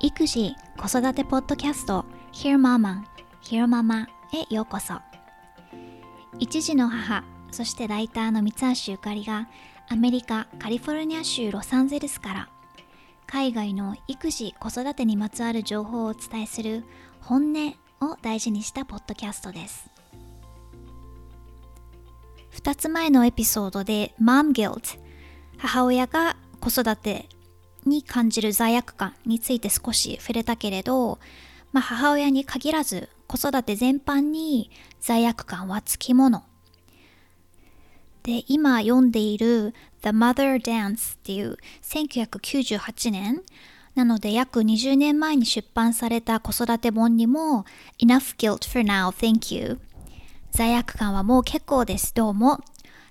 育児子育てポッドキャスト Hear Mama Hear Mama へようこそ。一児の母そしてライターの三橋ゆかりがアメリカカリフォルニア州ロサンゼルスから海外の育児子育てにまつわる情報をお伝えする本音を大事にしたポッドキャストです。2つ前のエピソードで Mom Guilt 母親が子育てに感じる罪悪感について少し触れたけれど、まあ、母親に限らず子育て全般に罪悪感はつきもの。で、今読んでいる The Mother Dance っていう1998年。なので約20年前に出版された子育て本にも Enough guilt for now, thank you 罪悪感はもう結構です、どうもっ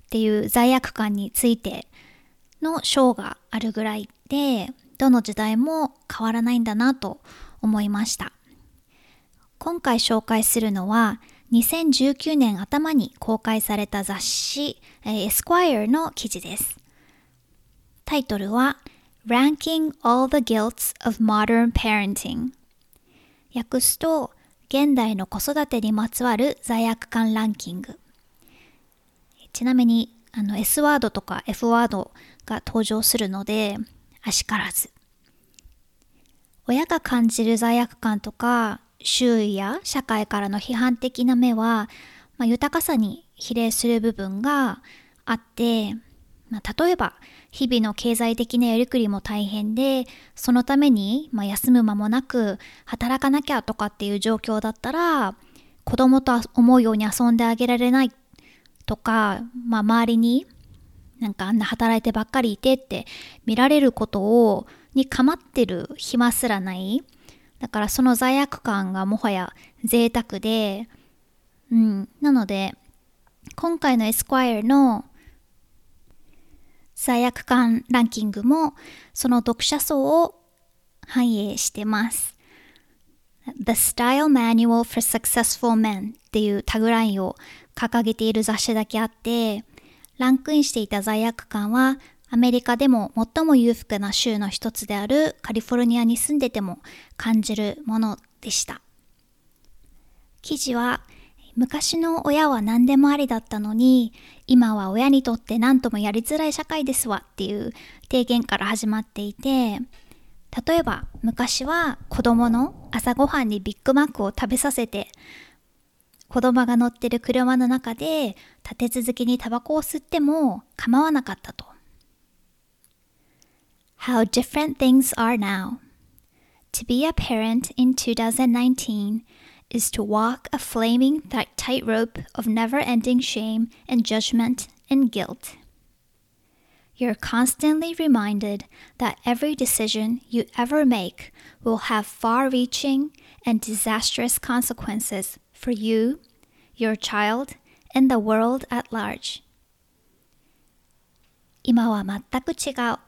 ていう罪悪感についての章があるぐらいで、どの時代も変わらないんだなと思いました。今回紹介するのは、2019年頭に公開された雑誌、エスクワイアの記事です。タイトルは Ranking All the Guilts of Modern Parenting 訳すと現代の子育てにまつわる罪悪感ランキングちなみにあの S ワードとか F ワードが登場するので、あしからず。親が感じる罪悪感とか、周囲や社会からの批判的な目は、まあ、豊かさに比例する部分があって、まあ、例えば日々の経済的なやりくりも大変でそのために、まあ、休む間もなく働かなきゃとかっていう状況だったら子供と思うように遊んであげられないとか、まあ、周りになんかあんな働いてばっかりいてって見られることをに構ってる暇すらない。だからその罪悪感がもはや贅沢でうん。なので今回のエスクワイアの罪悪感ランキングもその読者層を反映してます The Style Manual for Successful Men っていうタグラインを掲げている雑誌だけあってランクインしていた罪悪感はアメリカでも最も裕福な州の一つであるカリフォルニアに住んでても感じるものでした。記事は昔の親は何でもありだったのに今は親にとって何ともやりづらい社会ですわっていう提言から始まっていて例えば昔は子供の朝ごはんにビッグマックを食べさせて子供が乗ってる車の中で立て続けにタバコを吸っても構わなかったと。How different things are now. To be a parent in 2019 is to walk a flaming tightrope of never ending shame and judgment and guilt. You're constantly reminded that every decision you ever make will have far reaching and disastrous consequences for you, your child, and the world at large. 今は全く違う。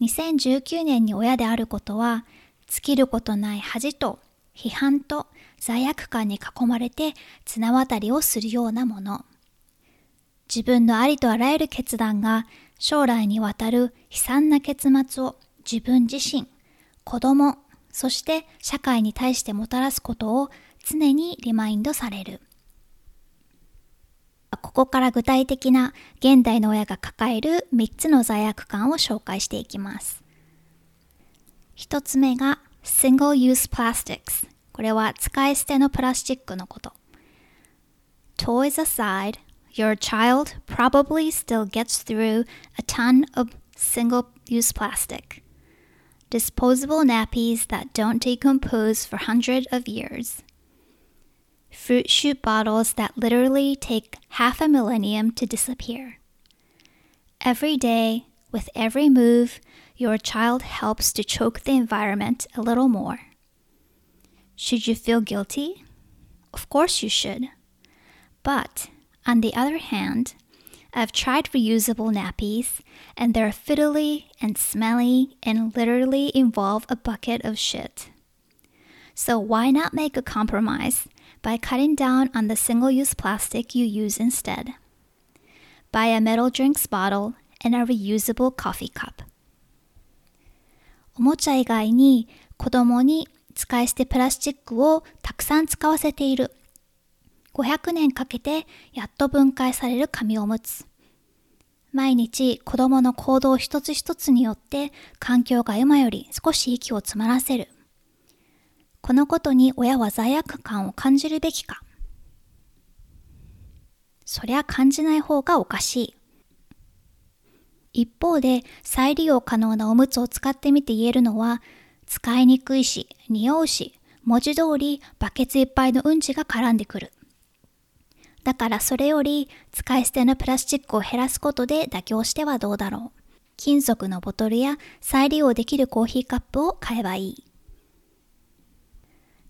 2019年に親であることは、尽きることない恥と 批判と罪悪感に囲まれて綱渡りをするようなもの。自分のありとあらゆる決断が将来にわたる悲惨な結末を自分自身、子供、そして社会に対してもたらすことを常にリマインドされる。ここから具体的な現代の親が抱える3つの罪悪感を紹介していきます。1つ目が Single Use Plastics これは使い捨てのプラスチックのこと。Toys aside, your child probably still gets through a ton of single use plastic. Disposable nappies that don't decompose for hundreds of years. fruit shoot bottles that literally take half a millennium to disappear. Every day, with every move, your child helps to choke the environment a little more. Should you feel guilty? Of course you should. But, on the other hand, I've tried reusable nappies, and they're fiddly and smelly and literally involve a bucket of shit. So why not make a compromise by cutting down on the single use plastic you use instead. Buy a metal drinks bottle and a reusable coffee cup. おもちゃ以外に子供に使い捨てプラスチックをたくさん使わせている。500年かけてやっと分解される紙おむつ。毎日子供の行動一つ一つによって環境が今より少し息を詰まらせる。このことに親は罪悪感を感じるべきかそりゃ感じない方がおかしい。一方で再利用可能なおむつを使ってみて言えるのは使いにくいし匂うし文字通りバケツいっぱいのうんちが絡んでくる。だからそれより使い捨てのプラスチックを減らすことで妥協してはどうだろう。金属のボトルや再利用できるコーヒーカップを買えばいい。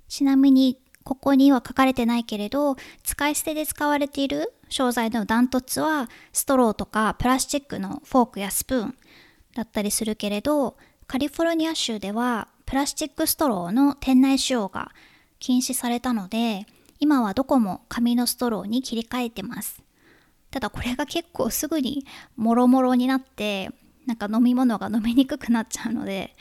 ちなみにここには書かれてないけれど使い捨てで使われている商材のダントツはストローとかプラスチックのフォークやスプーンだったりするけれどカリフォルニア州ではプラスチックストローの店内使用が禁止されたので今はどこも紙のストローに切り替えてます。ただこれが結構すぐにもろもろになってなんか飲み物が飲みにくくなっちゃうので、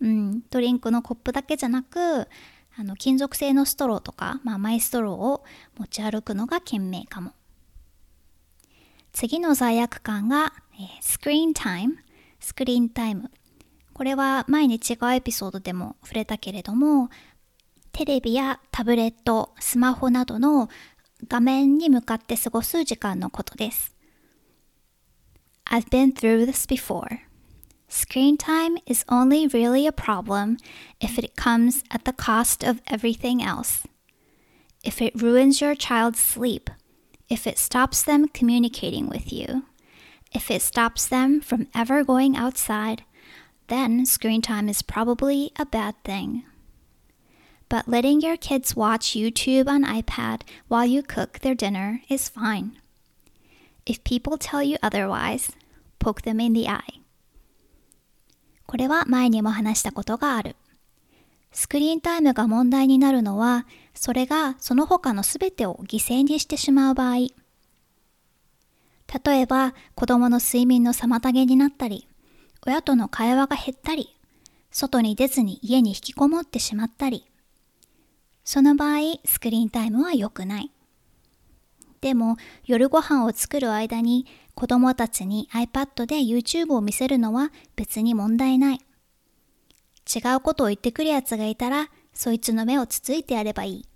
うん、ドリンクのコップだけじゃなくあの金属製のストローとか、まあ、マイストローを持ち歩くのが賢明かも。次の罪悪感が、えー、スクリーンタイムスクリーンタイムこれは前に違うエピソードでも触れたけれどもテレビやタブレットスマホなどの画面に向かって過ごす時間のことです。I've been through this before Screen time is only really a problem if it comes at the cost of everything else. If it ruins your child's sleep, if it stops them communicating with you, if it stops them from ever going outside, then screen time is probably a bad thing. But letting your kids watch YouTube on iPad while you cook their dinner is fine. If people tell you otherwise, poke them in the eye. これは前にも話したことがある。スクリーンタイムが問題になるのは、それがその他のすべてを犠牲にしてしまう場合。例えば、子供の睡眠の妨げになったり、親との会話が減ったり、外に出ずに家に引きこもってしまったり。その場合、スクリーンタイムは良くない。でも、夜ご飯を作る間に子供たちに iPad で YouTube を見せるのは別に問題ない。違うことを言ってくるやつがいたら、そいつの目をつついてやればいい。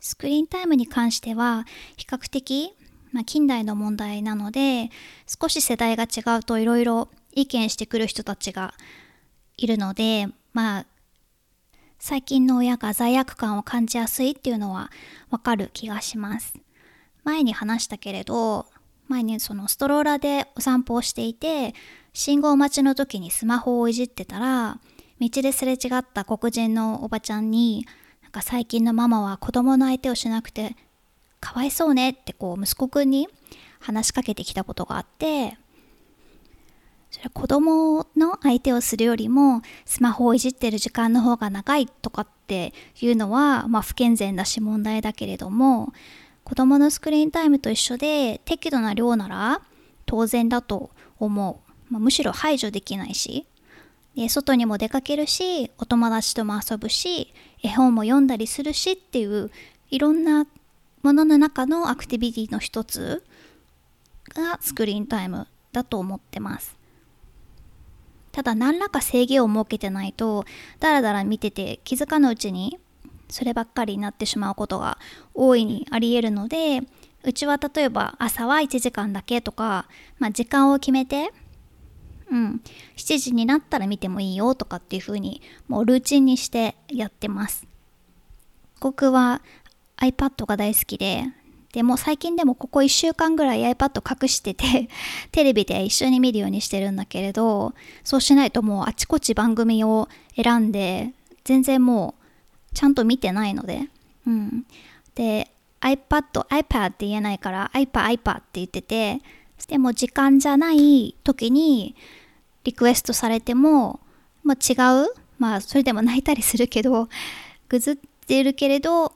スクリーンタイムに関しては、比較的、まあ、近代の問題なので、少し世代が違うといろいろ意見してくる人たちがいるので、まあ、最近の親が罪悪感を感じやすいっていうのはわかる気がします。前に話したけれど前にそのストローラでお散歩をしていて信号待ちの時にスマホをいじってたら道ですれ違った黒人のおばちゃんになんか最近のママは子供の相手をしなくてかわいそうねってこう息子くんに話しかけてきたことがあってそれ子供の相手をするよりもスマホをいじってる時間の方が長いとかっていうのはまあ不健全だし問題だけれども子供のスクリーンタイムと一緒で適度な量なら当然だと思う。まあ、むしろ排除できないしで、外にも出かけるし、お友達とも遊ぶし、絵本も読んだりするしっていういろんなものの中のアクティビティの一つがスクリーンタイムだと思ってます。ただ何らか制限を設けてないとダラダラ見てて気づかぬうちにそればっかりになってしまうことが大いにありえるのでうちは例えば朝は1時間だけとか、まあ、時間を決めて、うん、7時になったら見てもいいよとかっていう風にもうルーチンにしてやってます。僕は iPad が大好きででも最近でもここ1週間ぐらい iPad 隠してて テレビで一緒に見るようにしてるんだけれどそうしないともうあちこち番組を選んで全然もうちゃんと見てないので。うん。で、iPad、iPad って言えないから iPad、iPad って言ってて、でも時間じゃない時にリクエストされても、まあ、違うまあそれでも泣いたりするけどぐずってるけれど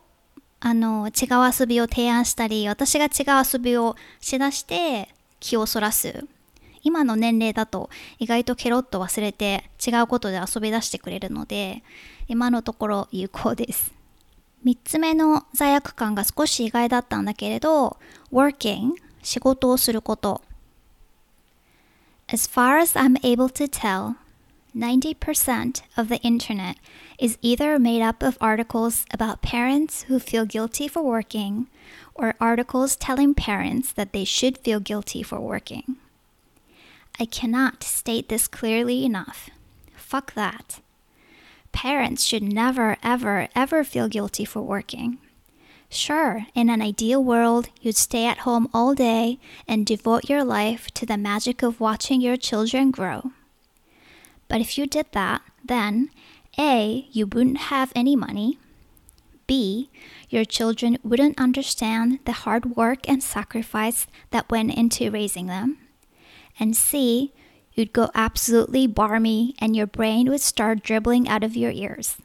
あの違う遊びを提案したり私が違う遊びをしだして気をそらす。今の年齢だと意外とケロッと忘れて違うことで遊び出してくれるので今のところ有効です。3つ目の罪悪感が少し意外だったんだけれど working 仕事をすること。As far as I'm able to tell 90% of the internet is either made up of articles about parents who feel guilty for working or articles telling parents that they should feel guilty for working. I cannot state this clearly enough. Fuck that. Parents should never, ever, ever feel guilty for working. Sure, in an ideal world, you'd stay at home all day and devote your life to the magic of watching your children grow. But if you did that, then A, you wouldn't have any money. B, your children wouldn't understand the hard work and sacrifice that went into raising them. And C, you'd go absolutely barmy and your brain would start dribbling out of your ears.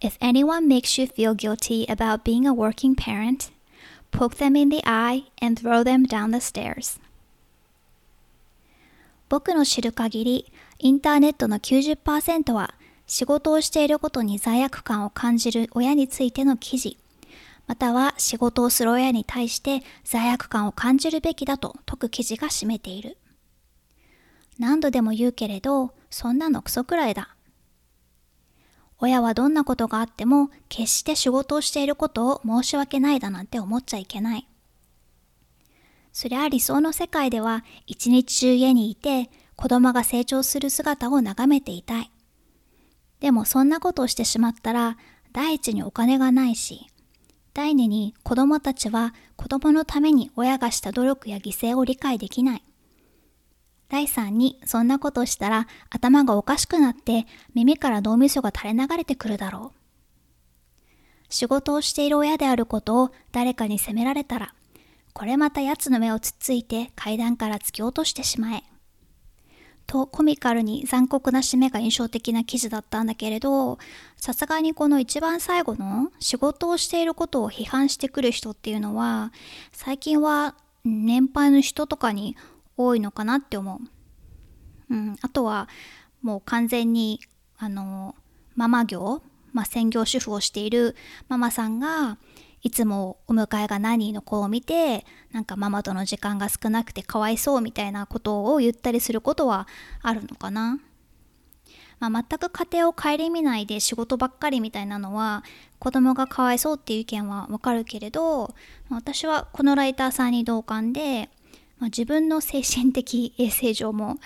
If anyone makes you feel guilty about being a working parent, poke them in the eye and throw them down the stairs. 僕の知る限り、インターネットの90%は 仕事をしていることに罪悪感を感じる親についての記事、または仕事をする親に対して罪悪感を感じるべきだと説く記事が占めている。何度でも言うけれど、そんなのクソくらいだ。親はどんなことがあっても決して仕事をしていることを申し訳ないだなんて思っちゃいけない。そりゃ理想の世界では一日中家にいて子供が成長する姿を眺めていたい。でもそんなことをしてしまったら第一にお金がないし、第二に子供たちは子供のために親がした努力や犠牲を理解できない。第3にそんなことをしたら頭がおかしくなって耳から脳みそが垂れ流れてくるだろう。仕事をしている親であることを誰かに責められたら、これまた奴の目をつっついて階段から突き落としてしまえ。とコミカルに残酷な締めが印象的な記事だったんだけれど、さすがにこの一番最後の仕事をしていることを批判してくる人っていうのは、最近は年配の人とかに多いのかなって思う。うん、あとはもう完全にあのママ業、まあ、専業主婦をしているママさんがいつもお迎えが何の子を見てなんかママとの時間が少なくてかわいそうみたいなことを言ったりすることはあるのかな？まあ、全く家庭を顧みないで仕事ばっかりみたいなのは子供がかわいそうっていう意見はわかるけれど私はこのライターさんに同感でまあ、自分の精神的衛生上も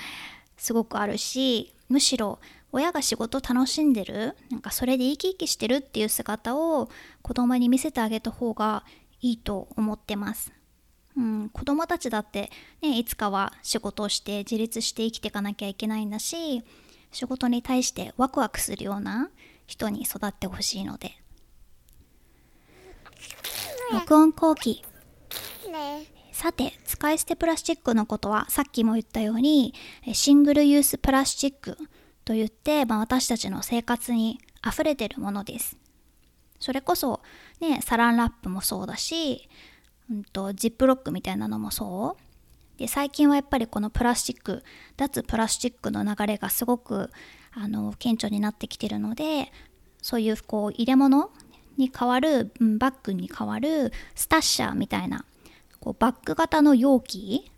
すごくあるしむしろ親が仕事楽しんでる？なんかそれで生き生きしてるっていう姿を子供に見せてあげた方がいいと思ってます。うん、子供たちだって、ね、いつかは仕事をして自立して生きていかなきゃいけないんだし仕事に対してワクワクするような人に育ってほしいので。録音後期。さて、使い捨てプラスチックのことはさっきも言ったようにシングルユースプラスチックと言って、まあ、私たちの生活に溢れてるものです。それこそ、ね、サランラップもそうだし、うんと、ジップロックみたいなのもそう。で最近はやっぱりこのプラスチック脱プラスチックの流れがすごくあの顕著になってきてるのでそういうこう入れ物に代わる、うん、バッグに代わるスタッシャーみたいなこうバッグ型の容器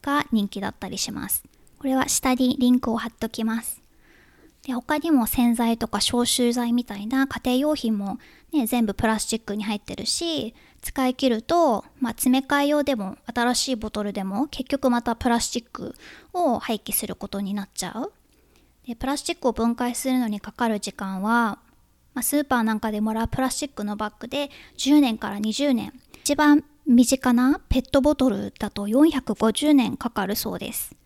が人気だったりします。これは下にリンクを貼っときます。で他にも洗剤とか消臭剤みたいな家庭用品も、ね、全部プラスチックに入ってるし使い切ると、まあ、詰め替え用でも新しいボトルでも結局またプラスチックを廃棄することになっちゃうでプラスチックを分解するのにかかる時間は、まあ、スーパーなんかでもらうプラスチックのバッグで10年から20年一番身近なペットボトルだと450年かかるそうです。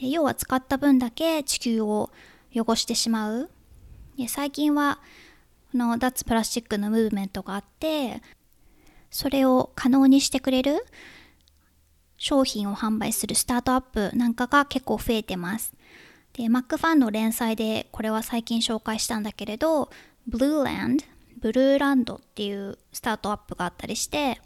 で要は使った分だけ地球を汚してしまう。で最近はこの脱プラスチックのムーブメントがあってそれを可能にしてくれる商品を販売するスタートアップなんかが結構増えてます。で、マックファンの連載でこれは最近紹介したんだけれど、ブルーランドブルーランドっていうスタートアップがあったりして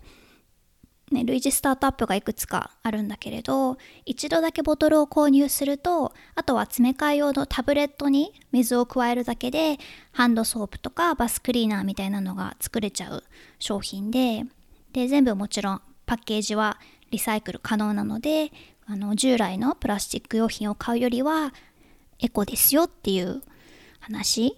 ね、類似スタートアップがいくつかあるんだけれど一度だけボトルを購入するとあとは詰め替え用のタブレットに水を加えるだけでハンドソープとかバスクリーナーみたいなのが作れちゃう商品でで全部もちろんパッケージはリサイクル可能なのであの従来のプラスチック用品を買うよりはエコですよっていう話。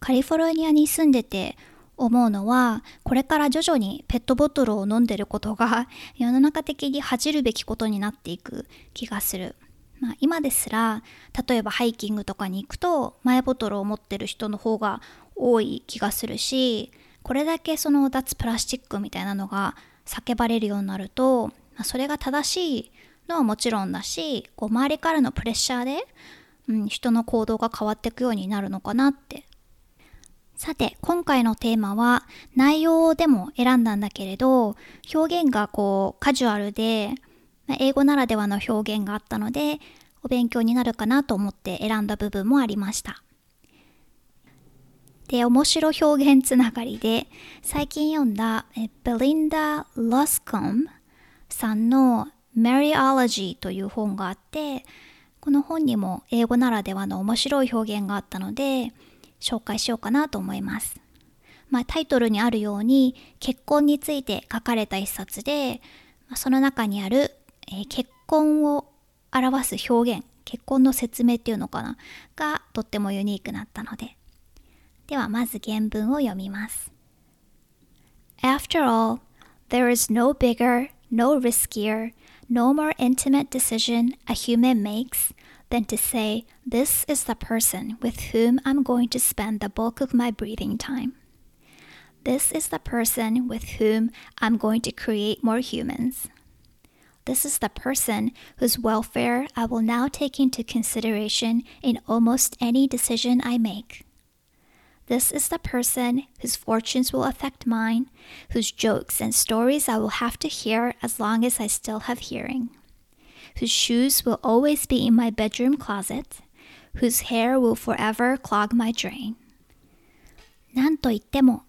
カリフォルニアに住んでて思うのはこれから徐々にペットボトルを飲んでることが 世の中的に恥じるべきことになっていく気がする、まあ、今ですら例えばハイキングとかに行くとマイボトルを持ってる人の方が多い気がするしこれだけその脱プラスチックみたいなのが叫ばれるようになると、まあ、それが正しいのはもちろんだしこう周りからのプレッシャーで、うん、人の行動が変わっていくようになるのかなってさて、今回のテーマは内容でも選んだんだけれど、表現がこうカジュアルで、英語ならではの表現があったので、お勉強になるかなと思って選んだ部分もありました。で、面白表現つながりで、最近読んだベリンダ・ラスコムさんの Marriageology という本があって、この本にも英語ならではの面白い表現があったので、紹介しようかなと思います。まあ、タイトルにあるように結婚について書かれた一冊で、その中にある、えー、結婚を表す表現、結婚の説明っていうのかながとってもユニークだったので。ではまず原文を読みます。After all, there is no bigger, no riskier, no more intimate decision a human makes than to say, This is the person with whom I'm going to spend the bulk of my breathing time. This is the person with whom I'm going to create more humans. This is the person whose welfare I will now take into consideration in almost any decision I make. This is the person whose fortunes will affect mine, whose jokes and stories I will have to hear as long as I still have hearing whose shoes will always be in my bedroom closet, whose hair will forever clog my drain. なんといっても、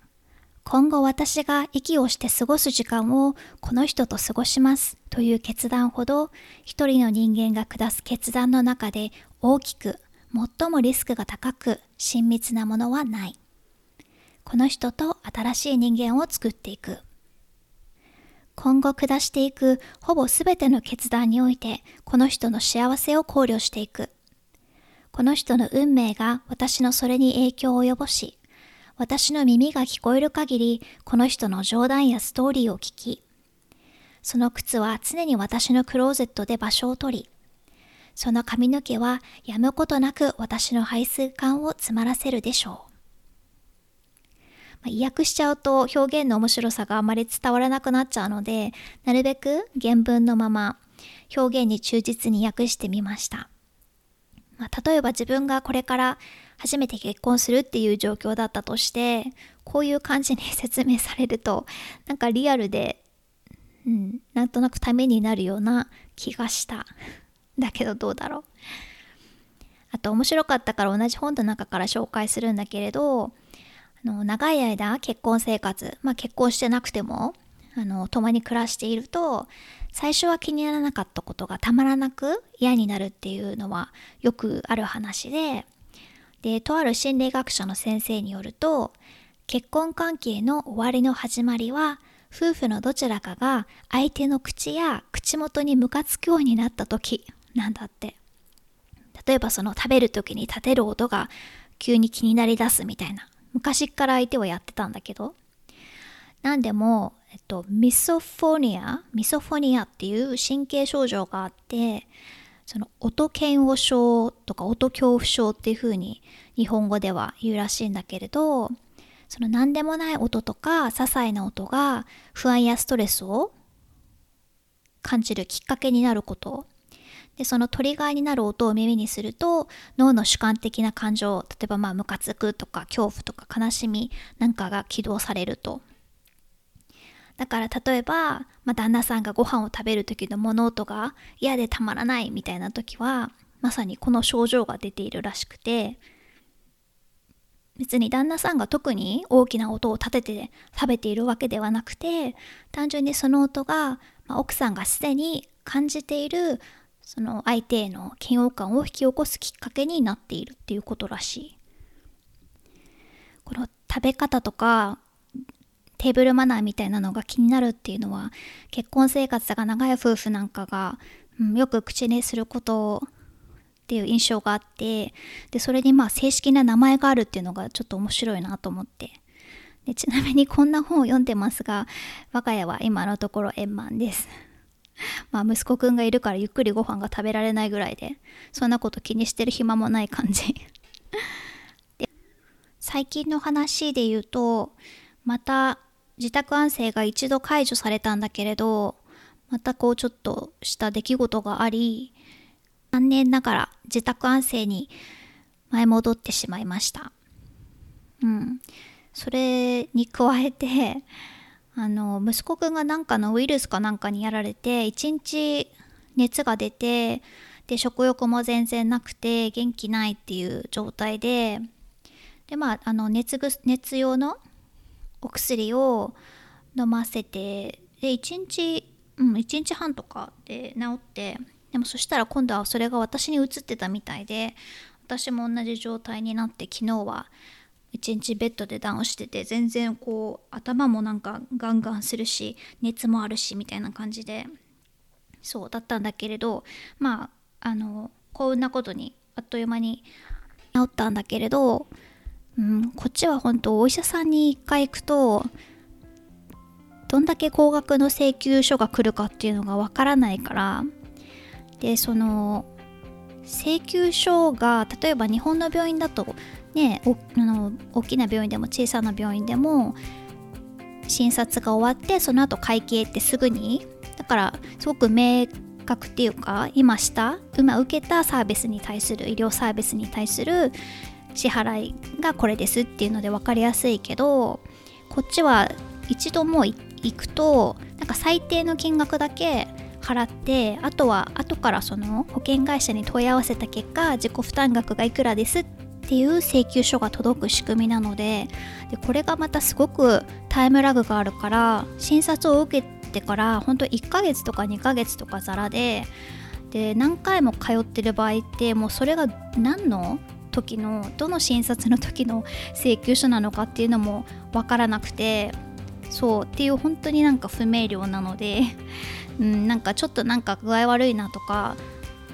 今後私が息をして過ごす時間をこの人と過ごしますという決断ほど一人の人間が下す決断の中で大きく最もリスクが高く親密なものはない。この人と新しい人間を作っていく。今後下していくほぼ全ての決断においてこの人の幸せを考慮していく。この人の運命が私のそれに影響を及ぼし、私の耳が聞こえる限りこの人の冗談やストーリーを聞き、その靴は常に私のクローゼットで場所を取り、その髪の毛はやむことなく私の排水管を詰まらせるでしょう。まあ、意訳しちゃうと表現の面白さがあまり伝わらなくなっちゃうので、なるべく原文のまま表現に忠実に訳してみました。まあ、例えば自分がこれから初めて結婚するっていう状況だったとして、こういう感じに説明されると、なんかリアルで、うん、なんとなくためになるような気がした。だけどどうだろう。あと面白かったから同じ本の中から紹介するんだけれど、の長い間結婚生活、まあ、結婚してなくてもあの共に暮らしていると最初は気にならなかったことがたまらなく嫌になるっていうのはよくある話ででとある心理学者の先生によると結婚関係の終わりの始まりは夫婦のどちらかが相手の口や口元にムカつくようになった時なんだって。例えばその食べる時に立てる音が急に気になりだすみたいな。昔から相手はやってたんだけどなんでも、えっと、ミソフォニアミソフォニアっていう神経症状があってその音嫌悪症とか音恐怖症っていう風に日本語では言うらしいんだけれどその何でもない音とか些細な音が不安やストレスを感じるきっかけになることでそのトリガーになる音を耳にすると脳の主観的な感情例えばまあムカつくとか恐怖とか悲しみなんかが起動されると。だから例えば、まあ、旦那さんがご飯を食べる時の物音が嫌でたまらないみたいな時はまさにこの症状が出ているらしくて別に旦那さんが特に大きな音を立てて食べているわけではなくて単純にその音が、まあ、奥さんがすでに感じているその相手への嫌悪感を引き起こすきっかけになっているっていうことらしい。この食べ方とかテーブルマナーみたいなのが気になるっていうのは結婚生活が長い夫婦なんかが、うん、よく口にすることっていう印象があってでそれにまあ正式な名前があるっていうのがちょっと面白いなと思って。でちなみにこんな本を読んでますが我が家は今のところ円満です。まあ息子くんがいるからゆっくりご飯が食べられないぐらいでそんなこと気にしてる暇もない感じ で最近の話で言うとまた自宅安静が一度解除されたんだけれどまたこうちょっとした出来事があり残念ながら自宅安静に前戻ってしまいました。うん。それに加えて、あの、息子くんがなんかのウイルスかなんかにやられて、一日熱が出て、で、食欲も全然なくて、元気ないっていう状態で、で、まあ、あの、熱ぐ、熱用のお薬を飲ませて、で、一日、うん、一日半とかで治って、でもそしたら今度はそれが私に移ってたみたいで私も同じ状態になって昨日は一日ベッドでダウンしてて全然こう頭もなんかガンガンするし熱もあるしみたいな感じでそうだったんだけれどまああの幸運なことにあっという間に治ったんだけれど、うん、こっちは本当お医者さんに一回行くとどんだけ高額の請求書が来るかっていうのがわからないからでその請求書が例えば日本の病院だとねおあの大きな病院でも小さな病院でも診察が終わってその後会計ってすぐにだからすごく明確っていうか今した今受けたサービスに対する医療サービスに対する支払いがこれですっていうので分かりやすいけどこっちは一度もう行くとなんか最低の金額だけ払ってあとは後からその保険会社に問い合わせた結果自己負担額がいくらですってっていう請求書が届く仕組みなのででこれがまたすごくタイムラグがあるから診察を受けてから本当1ヶ月とか2ヶ月とかザラでで何回も通ってる場合ってもうそれが何の時のどの診察の時の 請求書なのかっていうのも分からなくてそうっていう本当になんか不明瞭なのでうん、なんかちょっとなんか具合悪いなとか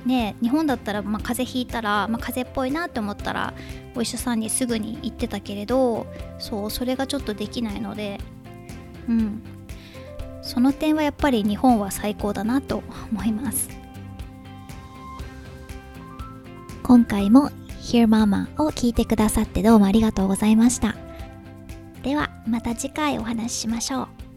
ね日本だったら、まあ、風邪ひいたら、まあ、風邪っぽいなって思ったらお医者さんにすぐに行ってたけれどそうそれがちょっとできないのでうん。その点はやっぱり日本は最高だなと思います。今回も Hear Mama を聞いてくださってどうもありがとうございました。ではまた次回お話ししましょう。